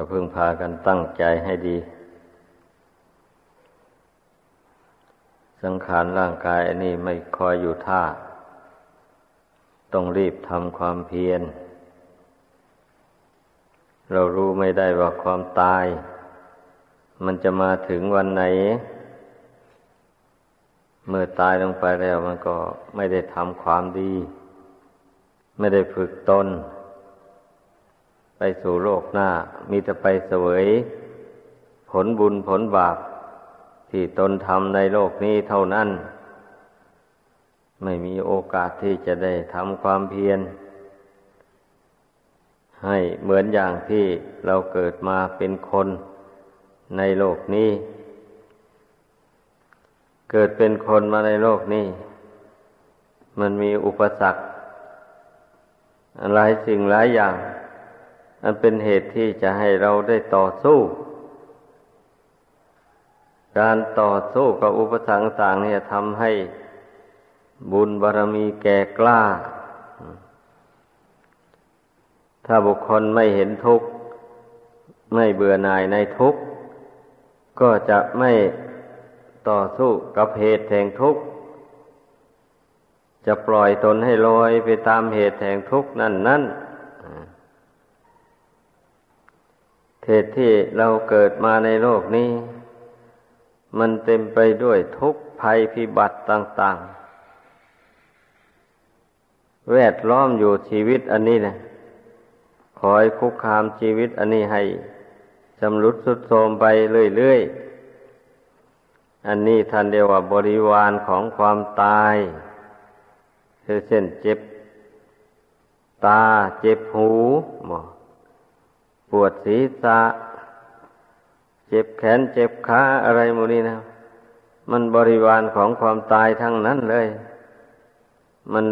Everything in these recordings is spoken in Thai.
ก็พึงพากันตั้งใจให้ดี สังขารร่างกายอันนี้ไม่คอยอยู่ท่า ต้องรีบทำความเพียร เรารู้ไม่ได้ว่าความตาย มันจะมาถึงวันไหน เมื่อตายลงไปแล้วมันก็ไม่ได้ทำความดี ไม่ได้ฝึกตน ไปสู่โลกหน้า มีแต่ไปเสวย ผลบุญผลบาปที่ตนทำในโลกนี้เท่านั้น ไม่มีโอกาสที่จะได้ทำความเพียร ให้เหมือนอย่างที่เราเกิดมาเป็นคนในโลกนี้ เกิดเป็นคนมาในโลกนี้ มันมีอุปสรรคหลายสิ่งหลายอย่าง อันเป็นเหตุที่จะให้เราได้ต่อสู้ การต่อสู้กับอุปสรรคต่างเนี่ยทำให้บุญบารรมีแก่กล้า ถ้าบุคคลไม่เห็นทุกข์ ไม่เบื่อหน่ายในทุกข์ ก็จะไม่ต่อสู้กับเหตุแห่งทุกข์ จะปล่อยตนให้ลอยไปตามเหตุแห่งทุกข์นั่นนั่น เหตุที่เราเกิดมาในโลกนี้ มันเต็มไปด้วยทุกข์ภัยพิบัติต่าง ๆ แวดล้อมอยู่ชีวิตอันนี้นะคอยคุกคามชีวิตอันนี้ให้จำรุดสุดโทมไปเรื่อยๆ อันนี้ท่านเรียกว่าบริวารของความตาย คือเช่นเจ็บ ตาเจ็บหูบอ ปวดศีรษะ เจ็บแขนเจ็บขาอะไรมูนี้นะ มันบริวารของความตายทั้งนั้นเลย มัน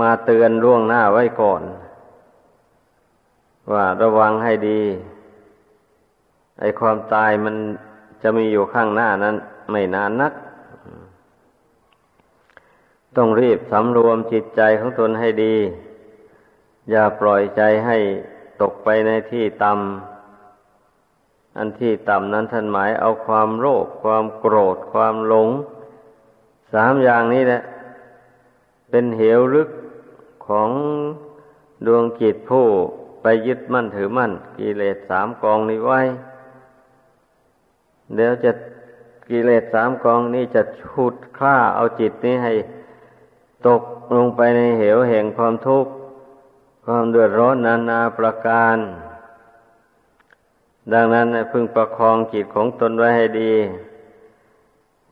มาเตือนล่วงหน้าไว้ก่อน ว่าระวังให้ดี ไอความตายมันจะมีอยู่ข้างหน้านั้น ไม่นานนัก ต้องรีบสำรวมจิตใจของตนให้ดี อย่าปล่อยใจให้ ตกไปในที่ต่ำอันที่ต่ำนั้นท่านหมายเอาความโลภความโกรธ ความหลง สามอย่างนี้แหละ เป็นเหวลึกของดวงจิตผู้ไปยึดมั่นถือมั่น กิเลสสามกองนี้ไว้ เดี๋ยวจะกิเลสสามกองนี้จะชุดฆ่าเอาจิตนี้ให้ ตกลงไปในเหวแห่งความทุกข์ ความเดือดร้อนนานาประการ ดังนั้นพึงประคองจิตของตนไว้ให้ดี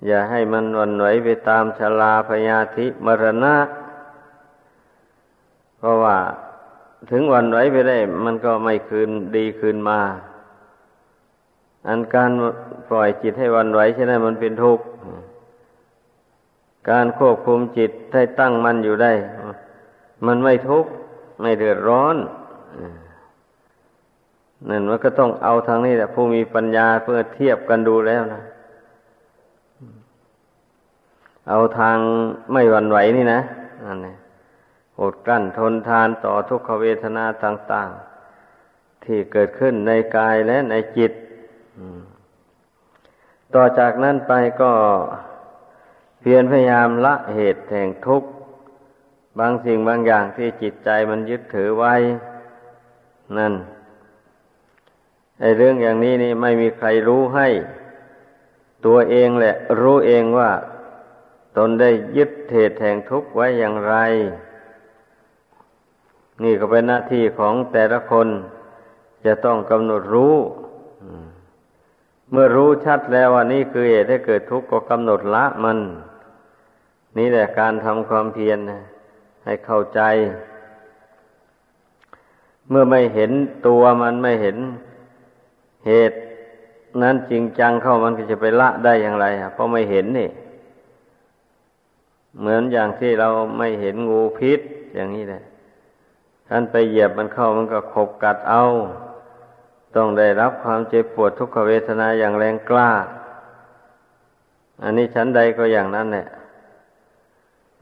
อย่าให้มันวันไหวไปตามชลาพยาธิมรณะ เพราะว่าถึงวันไหวไปได้ มันก็ไม่คืนดีคืนมา อันการปล่อยจิตให้วันไหวใช่ไหมมันเป็นทุกข์การควบคุมจิตให้ตั้งมันอยู่ได้ มันไม่ทุกข์ ไม่เดือดร้อนนั่นมันก็ต้องเอาทางนี้แหละผู้มีปัญญาเพื่อเทียบกันดูแล้วนะ เอาทางไม่หวั่นไหวนี่นะนั่นเองอดกั้นทนทานต่อทุกขเวทนาต่าง ๆ ที่เกิดขึ้นในกายและในจิตต่อจากนั้นไปก็เพียรพยายามละเหตุแห่งทุกข์ บางสิ่งบางอย่างที่จิตใจมันยึดถือไว้ นั่นไอ้เรื่องอย่างนี้นี่ไม่มีใครรู้ให้ ตัวเองแหละ รู้เองว่า ตนได้ยึดเหตุแห่งทุกข์ไว้อย่างไร นี่ก็เป็นหน้าที่ของแต่ละคน จะต้องกำหนดรู้ เมื่อรู้ชัดแล้วว่านี่คือเหตุให้เกิดทุกข์ก็กำหนดละมัน นี่แหละการทำความเพียรนะ ให้เข้าใจ เมื่อไม่เห็นตัวมันไม่เห็นเหตุ นั้นจริงจังเข้ามันก็จะไปละได้อย่างไรเพราะไม่เห็นนี่ เหมือนอย่างที่เราไม่เห็นงูพิษอย่างนี้แหละท่านไปเหยียบมันเข้ามันก็ขบกัดเอา ต้องได้รับความเจ็บปวดทุกขเวทนาอย่างแรงกล้า อันนี้ชั้นใดก็อย่างนั้นแหละ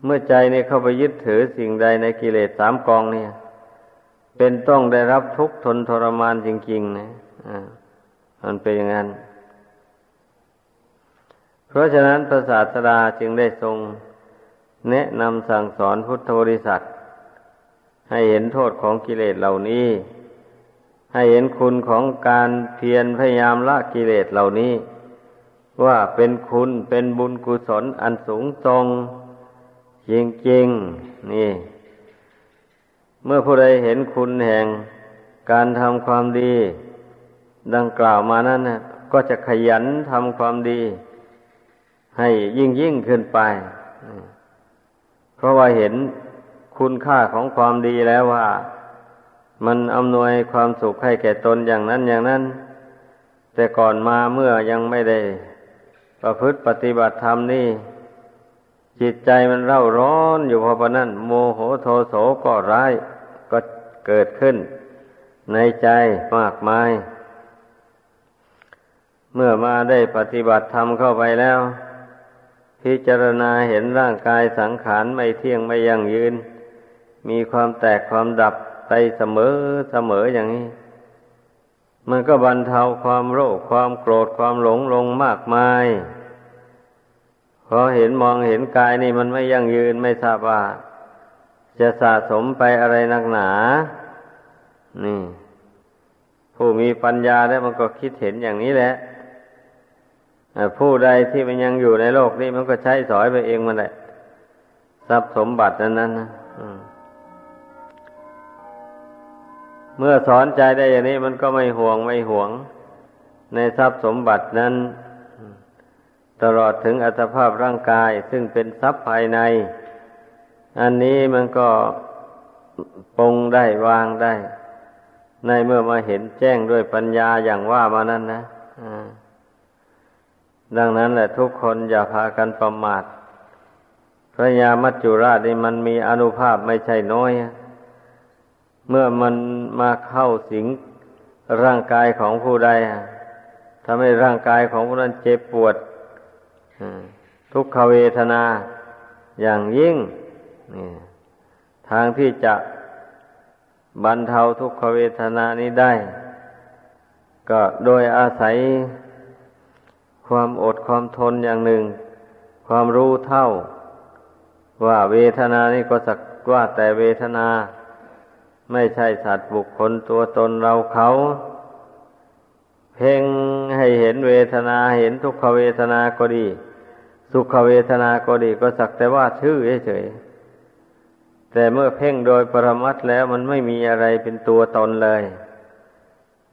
เมื่อใจเนี่ยเข้าไปยึดถือสิ่งใดในกิเลสสามกองเนี่ย เป็นต้องได้รับทุกข์ทนทรมานจริงๆนะมันเป็นอย่างนั้น เพราะฉะนั้นพระศาสดาจึงได้ทรง แนะนำสั่งสอนพุทธบริษัท ให้เห็นโทษของกิเลสเหล่านี้ ให้เห็นคุณของการเพียรพยายามละกิเลสเหล่านี้ ว่าเป็นคุณเป็นบุญกุศลอันสูงทรง จริงๆนี่ เมื่อผู้ใดเห็นคุณแห่งการทำความดี ดังกล่าวมานั้นนะก็จะขยันทำความดี ให้ยิ่งยิ่งขึ้นไป เพราะว่าเห็นคุณค่าของความดีแล้วว่า มันอำนวยความสุขให้แก่ตนอย่างนั้นอย่างนั้น แต่ก่อนมาเมื่อยังไม่ได้ ประพฤติปฏิบัติธรรมนี่ จิตใจมันเร่าร้อนอยู่เพราะนั้นโมโหโทโสก็ร้ายก็เกิดขึ้น ในใจมากมาย เมื่อมาได้ปฏิบัติธรรมเข้าไปแล้ว พิจารณาเห็นร่างกายสังขารไม่เที่ยงไม่ยั่งยืน มีความแตกความดับไปเสมอเสมออย่างนี้ มันก็บรรเทาความโรคความโกรธความหลงลงมากมาย พอเห็นมองเห็นกายนี่มันไม่ยั่งยืนไม่ทราบว่าจะสะสมไปอะไรนักหนา นี่ ผู้มีปัญญาแล้วมันก็คิดเห็นอย่างนี้แหละผู้ใดที่มันยังอยู่ในโลกนี้มันก็ใช้สอยไปเองมันแหละทรัพย์สมบัตินั้นนั้นนะเมื่อสอนใจได้อย่างนี้มันก็ไม่ห่วงไม่ห่วง ในทรัพย์สมบัตินั้น ตลอดถึงอัตภาพร่างกาย ซึ่งเป็นทรัพย์ภายใน อันนี้มันก็ปรงได้วางได้ ในเมื่อมาเห็นแจ้งด้วยปัญญาอย่างว่ามานั้นนะดังนั้นแหละทุกคนอย่าพากันประมาทพระยามัจจุราชนี่มันมีอนุภาพไม่ใช่น้อย เมื่อมันมาเข้าสิงร่างกายของผู้ใดทำให้ร่างกายของผู้นั้นเจ็บปวด ทุกขเวทนาอย่างยิ่งทางที่จะบรรเทาทุกขเวทนานี้ได้ ก็โดยอาศัยความอดความทนอย่างหนึ่ง ความรู้เท่า ว่าเวทนานี่ก็สักว่าแต่เวทนา ไม่ใช่สัตว์บุคคลตัวตนเราเขา เพ่งให้เห็นเวทนาเห็นทุกขเวทนาก็ดี สุขเวทนาก็ดีก็สักแต่ว่าชื่อเฉยแต่เมื่อเพ่งโดยปรมัตแล้วมันไม่มีอะไรเป็นตัวตนเลย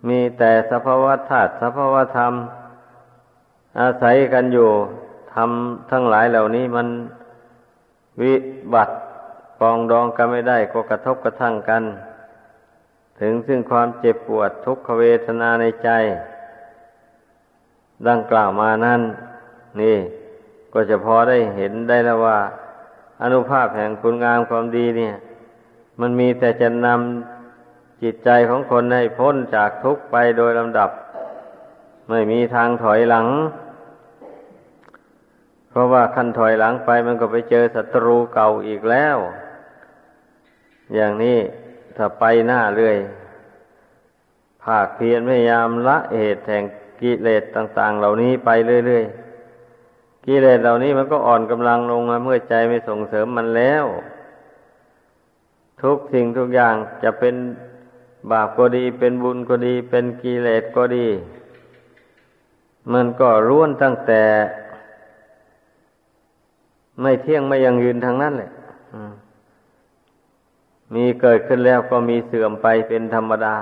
มีแต่สภาวะธาตุสภาวะธรรม อาศัยกันอยู่ทำทั้งหลายเหล่านี้มันวิบัติปองดองกันไม่ได้ก็กระทบกระทั่งกัน ถึงซึ่งความเจ็บปวดทุกขเวทนาในใจ ดังกล่าวมานั้นนี่ ก็จะพอได้เห็นได้แล้วว่า อนุภาพแห่งคุณงามความดีเนี่ย มันมีแต่จะนำจิตใจของคนให้พ้นจากทุกข์ไปโดยลำดับ ไม่มีทางถอยหลัง เพราะว่าขั้นถอยหลังไปมันก็ไปเจอศัตรูเก่าอีกแล้ว อย่างนี้ถ้าไปหน้าเรื่อยภาคเพียรพยายามละเหตุแห่งกิเลสต่าง ๆ เหล่านี้ไปเรื่อย ๆ กิเลสเหล่านี้มันก็อ่อนกำลังลงมาเมื่อใจไม่ส่งเสริมมันแล้ว ทุกสิ่งทุกอย่างจะเป็นบาปก็ดี เป็นบุญก็ดี เป็นกิเลสก็ดี มันก็ร่วนตั้งแต่ ไม่เที่ยงไม่ยังยืนทางนั้นแหละมีเกิดขึ้นแล้วก็มีเสื่อมไปเป็นธรรมดา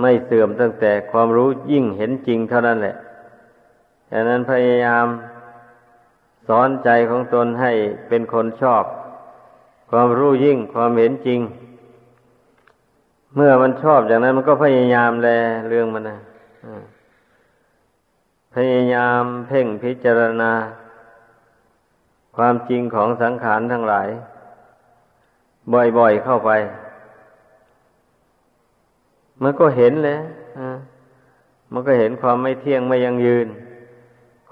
ไม่เสื่อมตั้งแต่ความรู้ยิ่งเห็นจริงเท่านั้นแหละ ฉะนั้นพยายามสอนใจของตนให้เป็นคนชอบ ความรู้ยิ่งความเห็นจริง เมื่อมันชอบอย่างนั้นมันก็พยายามแลเรื่องมันนะพยายามเพ่งพิจารณา ความจริงของสังขารทั้งหลาย บ่อยๆเข้าไป มันก็เห็นเลยมันก็เห็นความไม่เที่ยงไม่ยังยืน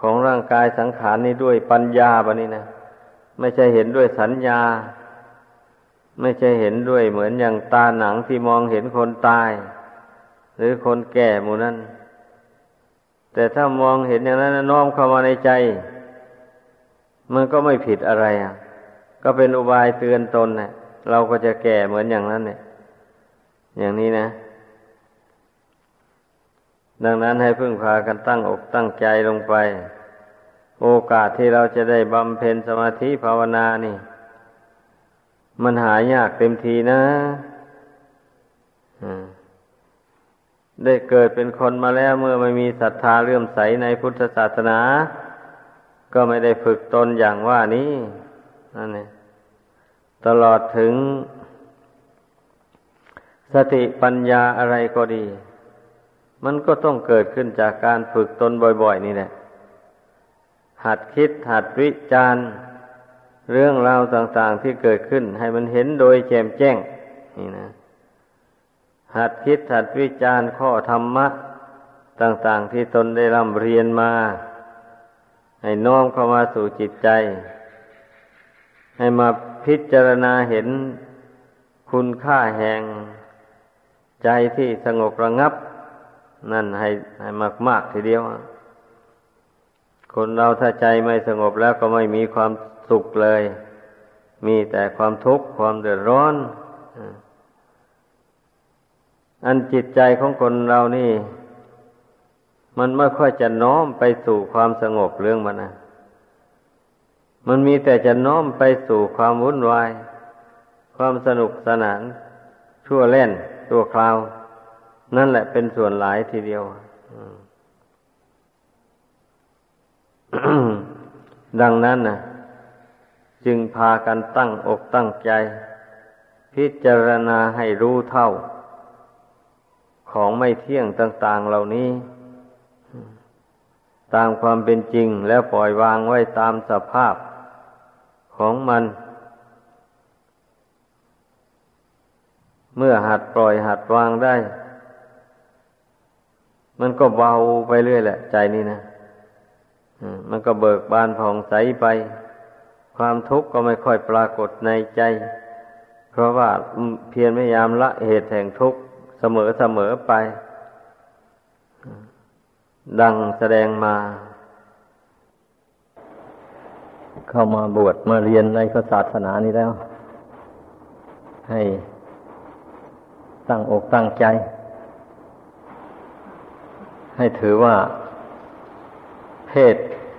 ของร่างกายสังขารนี้ด้วยปัญญาบะนี้นะไม่ใช่เห็นด้วยสัญญา ไม่ใช่เห็นด้วยเหมือนอย่างตาหนังที่มองเห็นคนตาย หรือคนแก่หมู่นั้น แต่ถ้ามองเห็นอย่างนั้นน้อมเข้ามาในใจ มันก็ไม่ผิดอะไรอะ ก็เป็นอุบายเตือนตนเนะ่ยเราก็จะแก่เหมือนอย่างนั้นเนี่ยอย่างนี้นะ ดังนั้นให้พึ่งพากันตั้งอกตั้งใจลงไป โอกาสที่เราจะได้บำเพ็ญสมาธิภาวนานี่ มันหายากเต็มทีนะได้เกิดเป็นคนมาแล้วเมื่อไม่มีศรัทธาเลื่อมใสในพุทธศาสนา ก็ไม่ได้ฝึกตนอย่างว่านี้นั่นเองตลอดถึงสติปัญญาอะไรก็ดี มันก็ต้องเกิดขึ้นจากการฝึกตนบ่อยๆ นี่แหละ หัดคิดหัดวิจารณ์ เรื่องราวต่างๆที่เกิดขึ้น ให้มันเห็นโดยแจ่มแจ้ง นี่นะ หัดคิดหัดวิจารณ์ข้อธรรมะ ต่างๆที่ตนได้ร่ำเรียนมา ให้น้อมเข้ามาสู่จิตใจ ให้มาพิจารณาเห็นคุณค่าแห่งใจที่สงบระงับ นั่นให้ให้มากมากทีเดียว คนเราถ้าใจไม่สงบแล้วก็ไม่มีความสุขเลย มีแต่ความทุกข์ความเดือดร้อน อันจิตใจของคนเรานี่ มันไม่ค่อยจะน้อมไปสู่ความสงบเรื่องมันนะมันมีแต่จะน้อมไปสู่ความวุ่นวาย ความสนุกสนานชั่วเล่นชั่วคราว นั่นแหละเป็นส่วนหลายทีเดียว ดังนั้นนะจึงพากันตั้งอกตั้งใจ พิจารณาให้รู้เท่า ของไม่เที่ยงต่าง ๆเหล่านี้ ตามความเป็นจริงแล้วปล่อยวางไว้ตามสภาพของมัน เมื่อหัดปล่อยหัดวางได้ มันก็เบาไปเรื่อยแหละ ใจนี่นะมันก็เบิกบานผ่องใสไป ความทุกข์ก็ไม่ค่อยปรากฏในใจ เพราะว่าเพียรพยายามละเหตุแห่งทุกข์เสมอเสมอไป ดังแสดงมา เข้ามาบวชมาเรียนในศาสนานี้แล้ว ให้ตั้งอกตั้งใจ ให้ถือว่า เพศ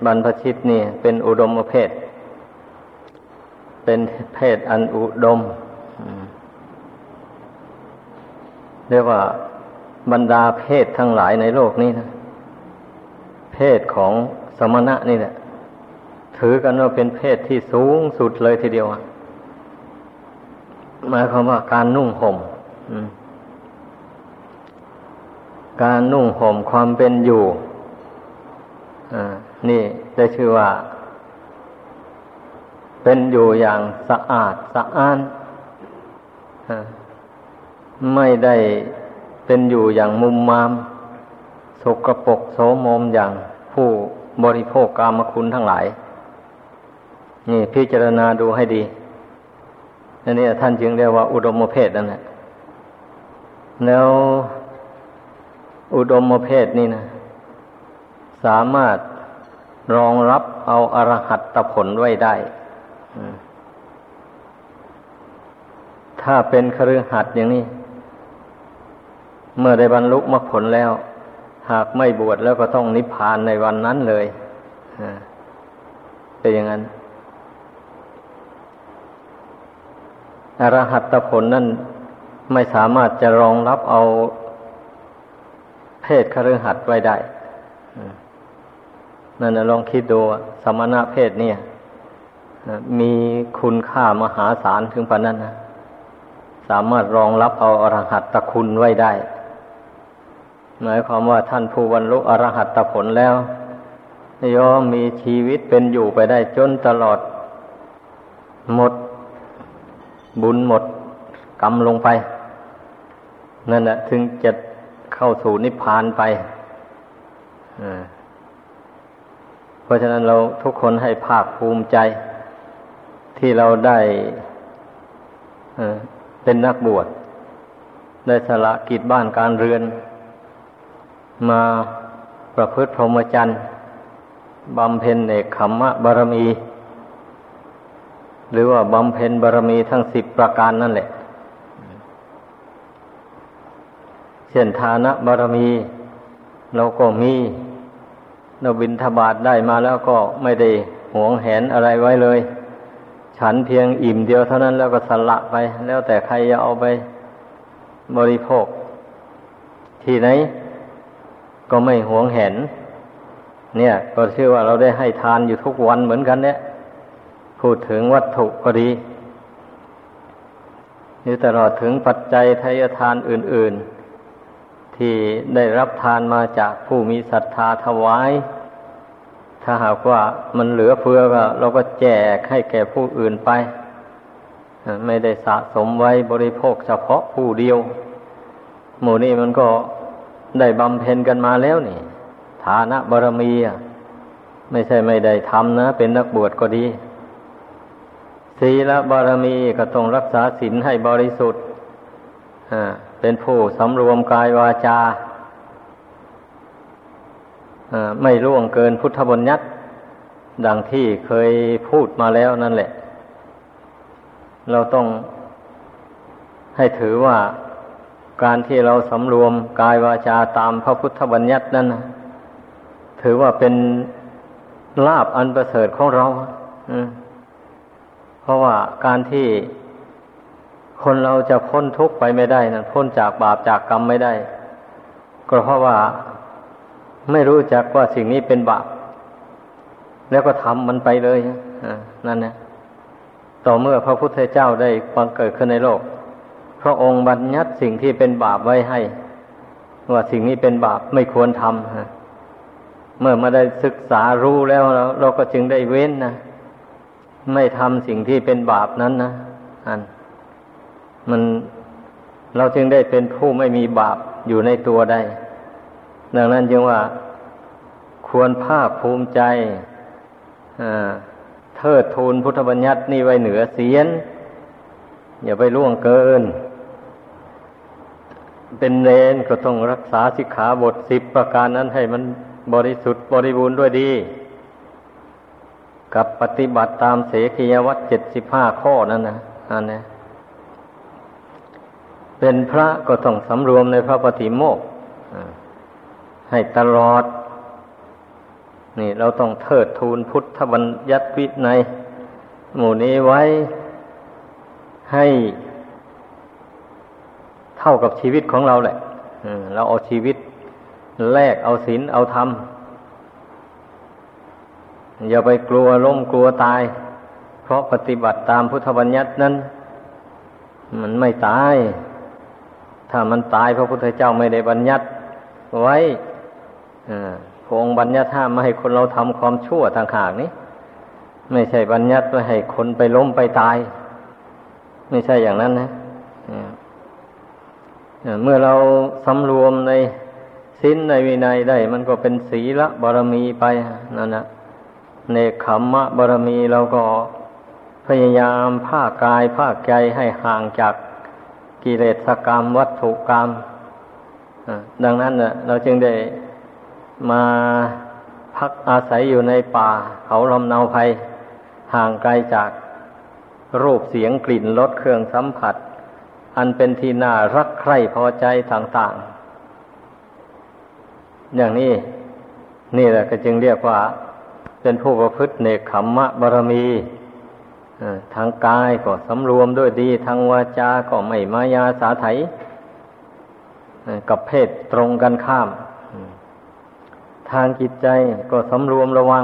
บรรพชิตนี่เป็นอุดมเพศ เป็นเพศอันอุดมเรียกว่าบรรดาเพศทั้งหลายในโลกนี้นะ เพศของสมณะนี่แหละถือกันว่าเป็นเพศที่สูงสุดเลยทีเดียวหมายความว่าการนุ่งห่ม การนุ่งห่มความเป็นอยู่นี่ได้ชื่อว่า เป็นอยู่อย่างสะอาดสะอ้านไม่ได้เป็นอยู่อย่างมุมมามสกปรกโสมมอย่างผู้บริโภคกามคุณทั้งหลาย นี่พิจารณาดูให้ดีอันนี้ท่านจึงเรียกว่าอุดมเพศนั่นแหละแล้ว อุดมเพศนี่นะ สามารถรองรับเอาอรหัตตผลไว้ได้ ถ้าเป็นครือหัดอย่างนี้ เมื่อได้บรรลุมรรคผลแล้ว หากไม่บวชแล้วก็ต้องนิพพานในวันนั้นเลยเป็นอย่างนั้น อรหัตตผลนั่นไม่สามารถจะรองรับเอา เพศคฤหัสถ์ไว้ได้นั่นนะลองคิดดูสมณะเพศเนี่ยมีคุณค่ามหาศาลถึงปานนั้นนะสามารถรองรับเอาอรหัตตคุณไว้ได้ หมายความว่าท่านผู้บรรลุอรหัตผลแล้วย่อมมีชีวิตเป็นอยู่ไปได้จนตลอด หมดบุญหมดกรรมลงไป นั่นแหละถึงจะ เข้าสู่นิพพานไปเพราะฉะนั้นเราทุกคนให้ภาคภูมิใจ ที่เราได้เป็นนักบวช ได้สละกิจบ้านการเรือน มาประพฤติพรหมจรรย์บำเพ็ญเอกขมมะบารมี หรือว่าบำเพ็ญบารมีทั้งสิบประการนั่นแหละเช่นทานะบารมีเราก็มีเราบินทบาทได้มาแล้วก็ไม่ได้หวงแหนอะไรไว้เลย ฉันเพียงอิ่มเดียวเท่านั้นแล้วก็สละไป แล้วแต่ใครจะเอาไปบริโภค ที่ไหน ก็ไม่หวงแหน เนี่ย ก็ชื่อว่าเราได้ให้ทานอยู่ทุกวันเหมือนกันเนี่ยพูดถึงวัตถุก็ดีนี่ตลอดถึงปัจจัยทายทานอื่น ๆ ที่ได้รับทานมาจากผู้มีศรัทธาถวาย ถ้าหากว่ามันเหลือเฟือก็เราก็แจกให้แก่ผู้อื่นไป ไม่ได้สะสมไว้บริโภคเฉพาะผู้เดียว หมู่นี้มันก็ได้บำเพ็ญกันมาแล้วนี่ ฐานะบารมีอะไม่ใช่ไม่ได้ทำนะ เป็นนักบวชก็ดี ศีลบารมีก็ต้องรักษาศีลให้บริสุทธิ์ เป็นผู้สำรวมกายวาจาไม่ล่วงเกินพุทธบัญญัติ ดังที่เคยพูดมาแล้วนั่นแหละ เราต้องให้ถือว่าการที่เราสำรวมกายวาจาตามพระพุทธบัญญัตินั้นถือว่าเป็นลาบอันประเสริฐของเราเพราะว่าการที่ คนเราจะพ้นทุกข์ไปไม่ได้นะพ้นจากบาปจากกรรมไม่ได้ ก็เพราะว่าไม่รู้จักว่าสิ่งนี้เป็นบาป แล้วก็ทำมันไปเลยนั่นนะต่อเมื่อพระพุทธเจ้าได้บังเกิดขึ้นในโลก พระองค์บัญญัติสิ่งที่เป็นบาปไว้ให้ ว่าสิ่งนี้เป็นบาปไม่ควรทำเมื่อมาได้ศึกษารู้แล้วเราก็จึงได้เว้นนะไม่ทำสิ่งที่เป็นบาปนั้นนะอัน มันเราจึงได้เป็นผู้ไม่มีบาปอยู่ในตัวได้ ดังนั้นจึงว่าควรภาคภูมิใจเทิดทูนพุทธบัญญัตินี่ไว้เหนือเสียน อย่าไปล่วงเกิน เป็นเนนก็ต้องรักษาสิกขาบทสิบประการนั้นให้มันบริสุทธิ์บริบูรณ์ด้วยดี กับปฏิบัติตามเสกียวัตเจ็ดสิบห้าข้อนั่นนะอันนี้ เป็นพระก็ต้องสำรวมในพระปฏิโมกให้ตลอด นี่เราต้องเทิดทูนพุทธบัญญัติวินัยหมู่นี้ไว้ให้เท่ากับชีวิตของเราแหละเราเอาชีวิตแลกเอาศีลเอาธรรม อย่าไปกลัวล้มกลัวตาย เพราะปฏิบัติตามพุทธบัญญัตินั้น มันไม่ตาย ถ้ามันตายพระพุทธเจ้าไม่ได้บัญญัติไว้พระองค์บัญญัติห้ามไม่ให้คนเราทำความชั่วทางหากนี้ ไม่ใช่บัญญัติไว้ให้คนไปล้มไปตาย ไม่ใช่อย่างนั้นนะเมื่อเราสำรวมในสิ้นในวินัยได้ มันก็เป็นศีละบารมีไปนั่นนะเนคขมมะบารมีเราก็พยายามภากายภาใจให้ห่างจาก กิเลสกรรม วัตถุกรรมดังนั้นเราจึงได้มาพักอาศัยอยู่ในป่า เขาลำเนาภัยห่างไกลจากรูปเสียงกลิ่นรสเครื่องสัมผัส อันเป็นที่น่ารักใคร่พอใจต่าง ๆ อย่างนี้นี่แหละก็จึงเรียกว่า เป็นผู้ประพฤติเนคขมมะบารมี ทางกายก็สำรวมด้วยดี ทางวาจาก็ไม่มายาสาไถกับเพศตรงกันข้าม ทางจิตใจก็สำรวมระวัง